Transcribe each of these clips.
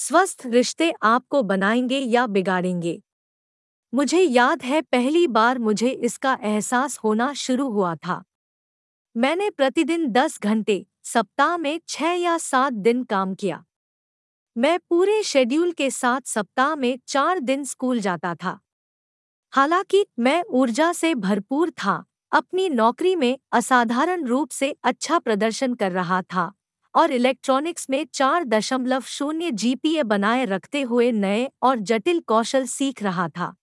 स्वस्थ रिश्ते आपको बनाएँगे या बिगाड़ेंगे। मुझे याद है, पहली बार मुझे इसका एहसास होना शुरू हुआ था। मैंने प्रतिदिन दस घंटे, सप्ताह में छह या सात दिन काम किया। मैं पूरे शेड्यूल के साथ सप्ताह में चार दिन स्कूल जाता था। हालाँकि, मैं ऊर्जा से भरपूर था, अपनी नौकरी में असाधारण रूप से अच्छा प्रदर्शन कर रहा था। और इलेक्ट्रॉनिक्स में चार दशमलव शून्य जीपीए बनाए रखते हुए नए और जटिल कौशल सीख रहा था।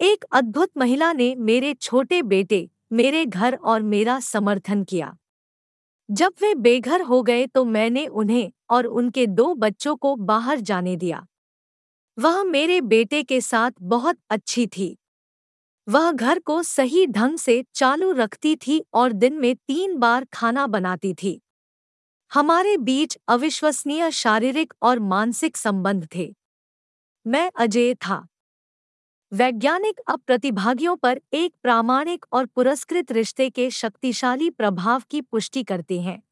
एक अद्भुत महिला ने मेरे छोटे बेटे, मेरे घर और मेरा समर्थन किया। जब वे बेघर हो गए तो मैंने उन्हें और उनके दो बच्चों को बाहर जाने दिया। वह मेरे बेटे के साथ बहुत अच्छी थी। वह घर को सही ढंग से चालू रखती थी और दिन में तीन बार खाना बनाती थी। हमारे बीच अविश्वसनीय शारीरिक और मानसिक संबंध थे। मैं अजय था। वैज्ञानिक अब प्रतिभागियों पर एक प्रामाणिक और पुरस्कृत रिश्ते के शक्तिशाली प्रभाव की पुष्टि करते हैं।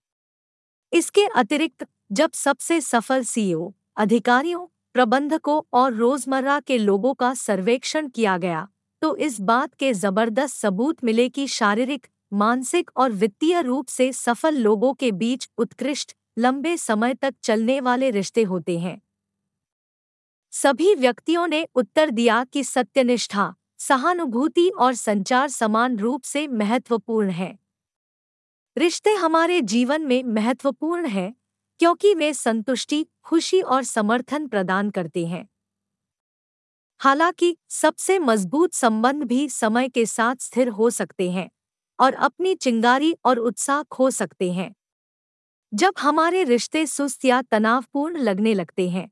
इसके अतिरिक्त, जब सबसे सफल सीईओ, अधिकारियों, प्रबंधकों और रोज़मर्रा के लोगों का सर्वेक्षण किया गया तो इस बात के ज़बरदस्त सबूत मिले कि शारीरिक मानसिक और वित्तीय रूप से सफल लोगों के बीच उत्कृष्ट, लंबे समय तक चलने वाले रिश्ते होते हैं। सभी व्यक्तियों ने उत्तर दिया कि सत्यनिष्ठा, सहानुभूति और संचार समान रूप से महत्वपूर्ण है। रिश्ते हमारे जीवन में महत्वपूर्ण हैं, क्योंकि वे संतुष्टि, खुशी और समर्थन प्रदान करते हैं। हालाँकि, सबसे मज़बूत संबंध भी समय के साथ स्थिर हो सकते हैं। और अपनी चिंगारी और उत्साह खो सकते हैं। जब हमारे रिश्ते सुस्त या तनावपूर्ण लगने लगते हैं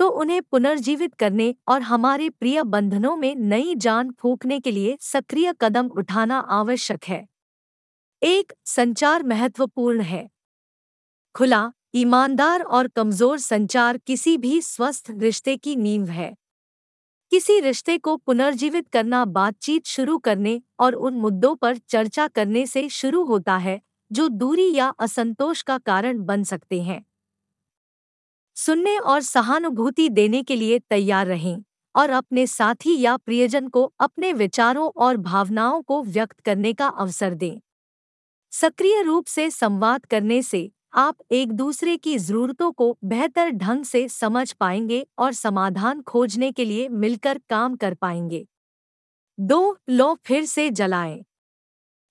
तो उन्हें पुनर्जीवित करने और हमारे प्रिय बंधनों में नई जान फूकने के लिए सक्रिय कदम उठाना आवश्यक है। एक, संचार महत्वपूर्ण है। खुला, ईमानदार और कमज़ोर संचार किसी भी स्वस्थ रिश्ते की नींव है। किसी रिश्ते को पुनर्जीवित करना बातचीत शुरू करने और उन मुद्दों पर चर्चा करने से शुरू होता है, जो दूरी या असंतोष का कारण बन सकते हैं। सुनने और सहानुभूति देने के लिए तैयार रहें और अपने साथी या प्रियजन को अपने विचारों और भावनाओं को व्यक्त करने का अवसर दें। सक्रिय रूप से संवाद करने से आप एक दूसरे की जरूरतों को बेहतर ढंग से समझ पाएँगे और समाधान खोजने के लिए मिलकर काम कर पाएँगे। दो, लो फिर से जलाएँ।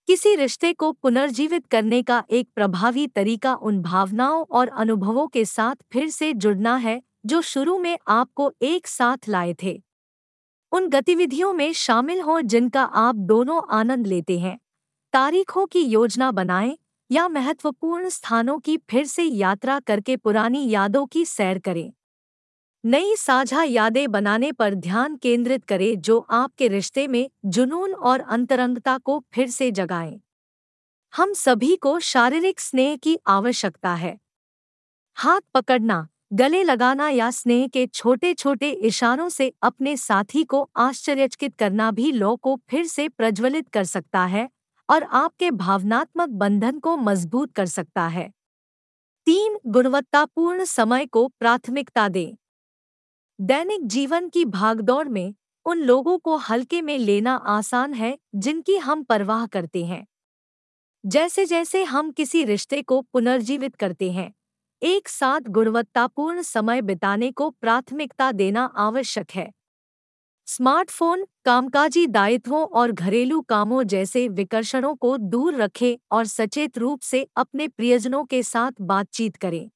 किसी रिश्ते को पुनर्जीवित करने का एक प्रभावी तरीका उन भावनाओं और अनुभवों के साथ फिर से जुड़ना है, जो शुरू में आपको एक साथ लाए थे। उन गतिविधियों में शामिल हों जिनका आप दोनों आनंद लेते हैं। तारीखों की योजना बनाएँ या महत्वपूर्ण स्थानों की फिर से यात्रा करके पुरानी यादों की सैर करें। नई साझा यादें बनाने पर ध्यान केंद्रित करें जो आपके रिश्ते में जुनून और अंतरंगता को फिर से जगाएँ। हम सभी को शारीरिक स्नेह की आवश्यकता है। हाथ पकड़ना, गले लगाना या स्नेह के छोटे छोटे इशारों से अपने साथी को आश्चर्यचकित करना भी लो को फिर से प्रज्वलित कर सकता है। और आपके भावनात्मक बंधन को मज़बूत कर सकता है। तीन, गुणवत्तापूर्ण समय को प्राथमिकता दें। दैनिक जीवन की भागदौड़ में उन लोगों को हल्के में लेना आसान है जिनकी हम परवाह करते हैं। जैसे जैसे हम किसी रिश्ते को पुनर्जीवित करते हैं, एक साथ गुणवत्तापूर्ण समय बिताने को प्राथमिकता देना आवश्यक है। स्मार्टफ़ोन कामकाजी दायित्वों और घरेलू कामों जैसे विकर्षणों को दूर रखें और सचेत रूप से अपने प्रियजनों के साथ बातचीत करें।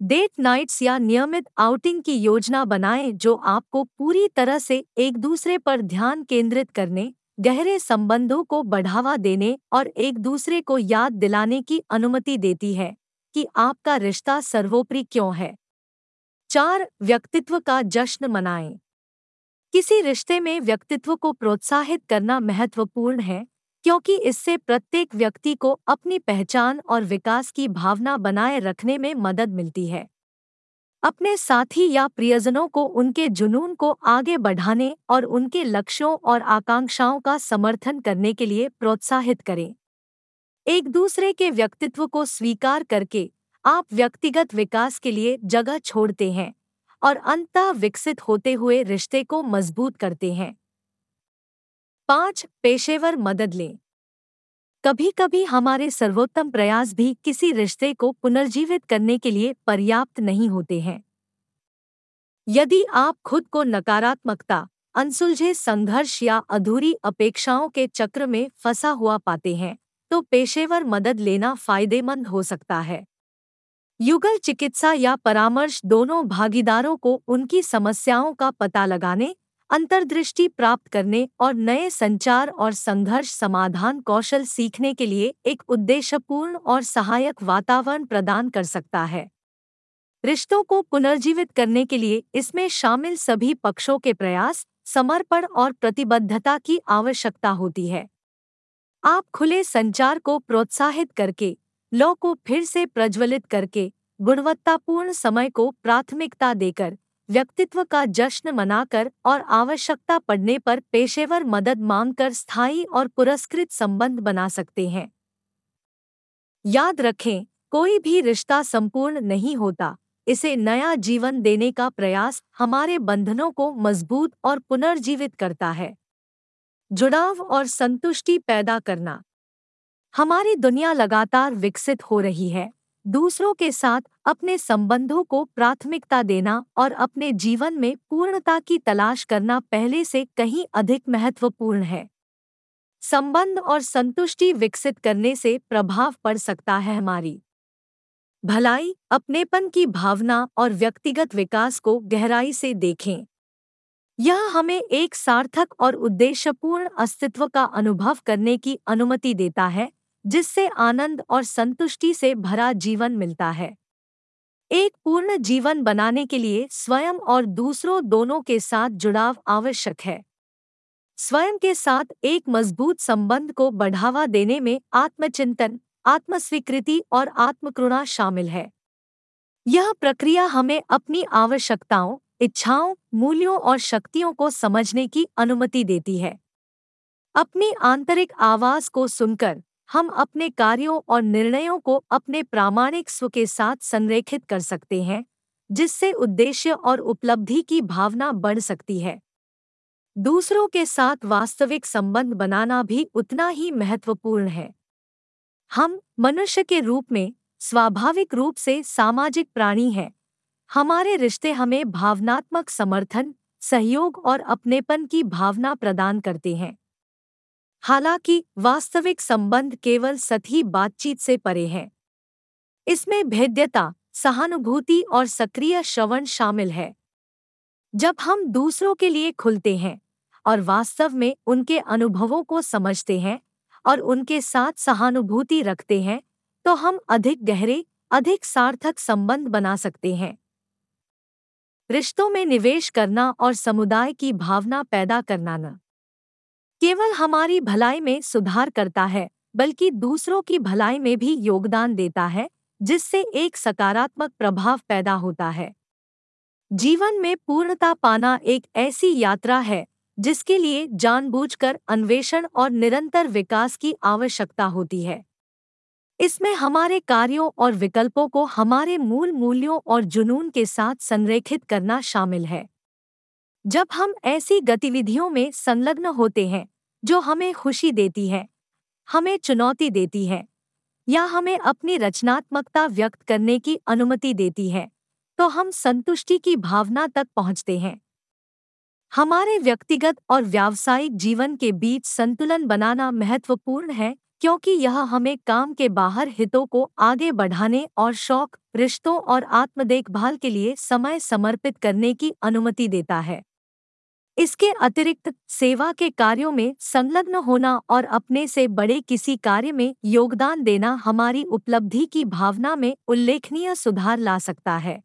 डेट नाइट्स या नियमित आउटिंग की योजना बनाएँ जो आपको पूरी तरह से एक दूसरे पर ध्यान केंद्रित करने, गहरे संबंधों को बढ़ावा देने और एक दूसरे को याद दिलाने की अनुमति देती है कि आपका रिश्ता सर्वोपरि क्यों है। चार, व्यक्तित्व का जश्न मनाएँ। किसी रिश्ते में व्यक्तित्व को प्रोत्साहित करना महत्वपूर्ण है, क्योंकि इससे प्रत्येक व्यक्ति को अपनी पहचान और विकास की भावना बनाए रखने में मदद मिलती है। अपने साथी या प्रियजनों को उनके जुनून को आगे बढ़ाने और उनके लक्ष्यों और आकांक्षाओं का समर्थन करने के लिए प्रोत्साहित करें। एक दूसरे के व्यक्तित्व को स्वीकार करके आप व्यक्तिगत विकास के लिए जगह छोड़ते हैं। और अंततः विकसित होते हुए रिश्ते को मज़बूत करते हैं। पाँच, पेशेवर मदद लें। कभी कभी हमारे सर्वोत्तम प्रयास भी किसी रिश्ते को पुनर्जीवित करने के लिए पर्याप्त नहीं होते हैं। यदि आप खुद को नकारात्मकता, अनसुलझे संघर्ष या अधूरी अपेक्षाओं के चक्र में फंसा हुआ पाते हैं तो पेशेवर मदद लेना फ़ायदेमंद हो सकता है। युगल चिकित्सा या परामर्श दोनों भागीदारों को उनकी समस्याओं का पता लगाने, अंतर्दृष्टि प्राप्त करने और नए संचार और संघर्ष समाधान कौशल सीखने के लिए एक उद्देश्यपूर्ण और सहायक वातावरण प्रदान कर सकता है। रिश्तों को पुनर्जीवित करने के लिए इसमें शामिल सभी पक्षों के प्रयास, समर्पण और प्रतिबद्धता की आवश्यकता होती है। आप खुले संचार को प्रोत्साहित करके लौ को फिर से प्रज्वलित करके गुणवत्तापूर्ण समय को प्राथमिकता देकर, व्यक्तित्व का जश्न मनाकर और आवश्यकता पड़ने पर पेशेवर मदद मांगकर स्थायी और पुरस्कृत संबंध बना सकते हैं। याद रखें, कोई भी रिश्ता संपूर्ण नहीं होता, इसे नया जीवन देने का प्रयास हमारे बंधनों को मज़बूत और पुनर्जीवित करता है। जुड़ाव और संतुष्टि पैदा करना हमारी दुनिया लगातार विकसित हो रही है। दूसरों के साथ अपने संबंधों को प्राथमिकता देना और अपने जीवन में पूर्णता की तलाश करना पहले से कहीं अधिक महत्वपूर्ण है। संबंध और संतुष्टि विकसित करने से प्रभाव पड़ सकता है हमारी। भलाई, अपनेपन की भावना और व्यक्तिगत विकास को गहराई से देखें। यह हमें एक सार्थक और उद्देश्यपूर्ण अस्तित्व का अनुभव करने की अनुमति देता है। जिससे आनंद और संतुष्टि से भरा जीवन मिलता है। एक पूर्ण जीवन बनाने के लिए स्वयं और दूसरों दोनों के साथ जुड़ाव आवश्यक है। स्वयं के साथ एक मज़बूत संबंध को बढ़ावा देने में आत्मचिंतन, आत्मस्वीकृति और आत्मकृणा शामिल है। यह प्रक्रिया हमें अपनी आवश्यकताओं, इच्छाओं, मूल्यों और शक्तियों को समझने की अनुमति देती है। अपनी आंतरिक आवाज़ को सुनकर हम अपने कार्यों और निर्णयों को अपने प्रामाणिक स्व के साथ संरेखित कर सकते हैं, जिससे उद्देश्य और उपलब्धि की भावना बढ़ सकती है। दूसरों के साथ वास्तविक संबंध बनाना भी उतना ही महत्वपूर्ण है। हम मनुष्य के रूप में स्वाभाविक रूप से सामाजिक प्राणी हैं। हमारे रिश्ते हमें भावनात्मक समर्थन, सहयोग और अपनेपन की भावना प्रदान करते हैं। हालाँकि, वास्तविक संबंध केवल सतही बातचीत से परे है। इसमें भेद्यता, सहानुभूति और सक्रिय श्रवण शामिल है। जब हम दूसरों के लिए खुलते हैं और वास्तव में उनके अनुभवों को समझते हैं और उनके साथ सहानुभूति रखते हैं तो हम अधिक गहरे, अधिक सार्थक संबंध बना सकते हैं। रिश्तों में निवेश करना और समुदाय की भावना पैदा करना न। केवल हमारी भलाई में सुधार करता है, बल्कि दूसरों की भलाई में भी योगदान देता है, जिससे एक सकारात्मक प्रभाव पैदा होता है। जीवन में पूर्णता पाना एक ऐसी यात्रा है, जिसके लिए जानबूझकर अन्वेषण और निरंतर विकास की आवश्यकता होती है। इसमें हमारे कार्यों और विकल्पों को हमारे मूल मूल्यों और जुनून के साथ संरेखित करना शामिल है। जब हम ऐसी गतिविधियों में संलग्न होते हैं जो हमें खुशी देती है, हमें चुनौती देती है, या हमें अपनी रचनात्मकता व्यक्त करने की अनुमति देती है तो हम संतुष्टि की भावना तक पहुँचते हैं। हमारे व्यक्तिगत और व्यावसायिक जीवन के बीच संतुलन बनाना महत्वपूर्ण है, क्योंकि यह हमें काम के बाहर हितों को आगे बढ़ाने और शौक, रिश्तों और आत्मदेखभाल के लिए समय समर्पित करने की अनुमति देता है। इसके अतिरिक्त सेवा के कार्यों में संलग्न होना और अपने से बड़े किसी कार्य में योगदान देना हमारी उपलब्धि की भावना में उल्लेखनीय सुधार ला सकता है।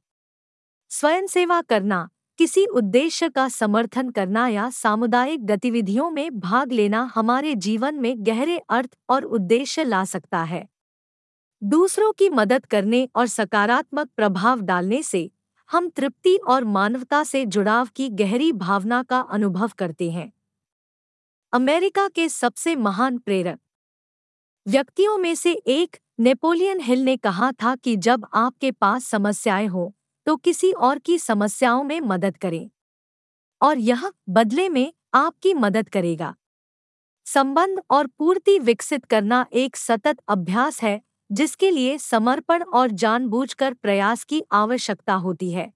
स्वयं सेवा करना, किसी उद्देश्य का समर्थन करना या सामुदायिक गतिविधियों में भाग लेना हमारे जीवन में गहरे अर्थ और उद्देश्य ला सकता है। दूसरों की मदद करने और सकारात्मक प्रभाव डालने से हम तृप्ति और मानवता से जुड़ाव की गहरी भावना का अनुभव करते हैं। अमेरिका के सबसे महान प्रेरक व्यक्तियों में से एक नेपोलियन हिल ने कहा था कि जब आपके पास समस्याएँ हो तो किसी और की समस्याओं में मदद करें। और यह बदले में आपकी मदद करेगा। संबंध और पूर्ति विकसित करना एक सतत अभ्यास है जिसके लिए समर्पण और जानबूझकर प्रयास की आवश्यकता होती है।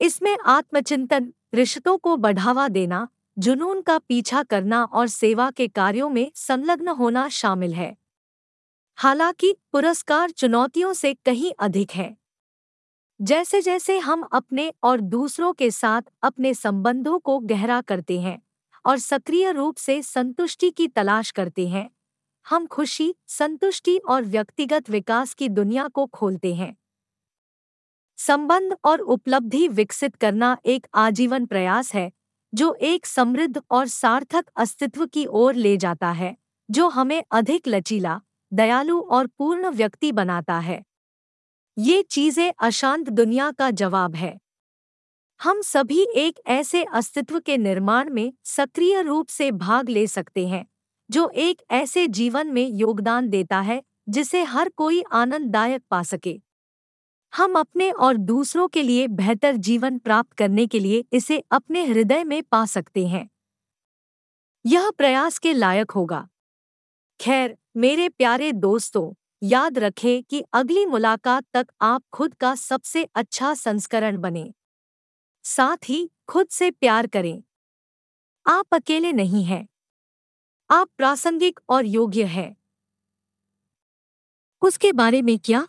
इसमें आत्मचिंतन, रिश्तों को बढ़ावा देना, जुनून का पीछा करना और सेवा के कार्यों में संलग्न होना शामिल है। हालाँकि पुरस्कार चुनौतियों से कहीं अधिक है। जैसे जैसे हम अपने और दूसरों के साथ अपने संबंधों को गहरा करते हैं और सक्रिय रूप से संतुष्टि की तलाश करते हैं हम खुशी, संतुष्टि और व्यक्तिगत विकास की दुनिया को खोलते हैं। संबंध और उपलब्धि विकसित करना एक आजीवन प्रयास है, जो एक समृद्ध और सार्थक अस्तित्व की ओर ले जाता है, जो हमें अधिक लचीला, दयालु और पूर्ण व्यक्ति बनाता है। ये चीज़ें अशांत दुनिया का जवाब है। हम सभी एक ऐसे अस्तित्व के निर्माण में सक्रिय रूप से भाग ले सकते हैं। जो एक ऐसे जीवन में योगदान देता है, जिसे हर कोई आनंददायक पा सके। हम अपने और दूसरों के लिए बेहतर जीवन प्राप्त करने के लिए इसे अपने हृदय में पा सकते हैं। यह प्रयास के लायक होगा। खैर, मेरे प्यारे दोस्तों, याद रखें कि अगली मुलाकात तक आप खुद का सबसे अच्छा संस्करण बने। साथ ही खुद से प्यार करें। आप अकेले नहीं हैं। आप प्रासंगिक और योग्य हैं। उसके बारे में क्या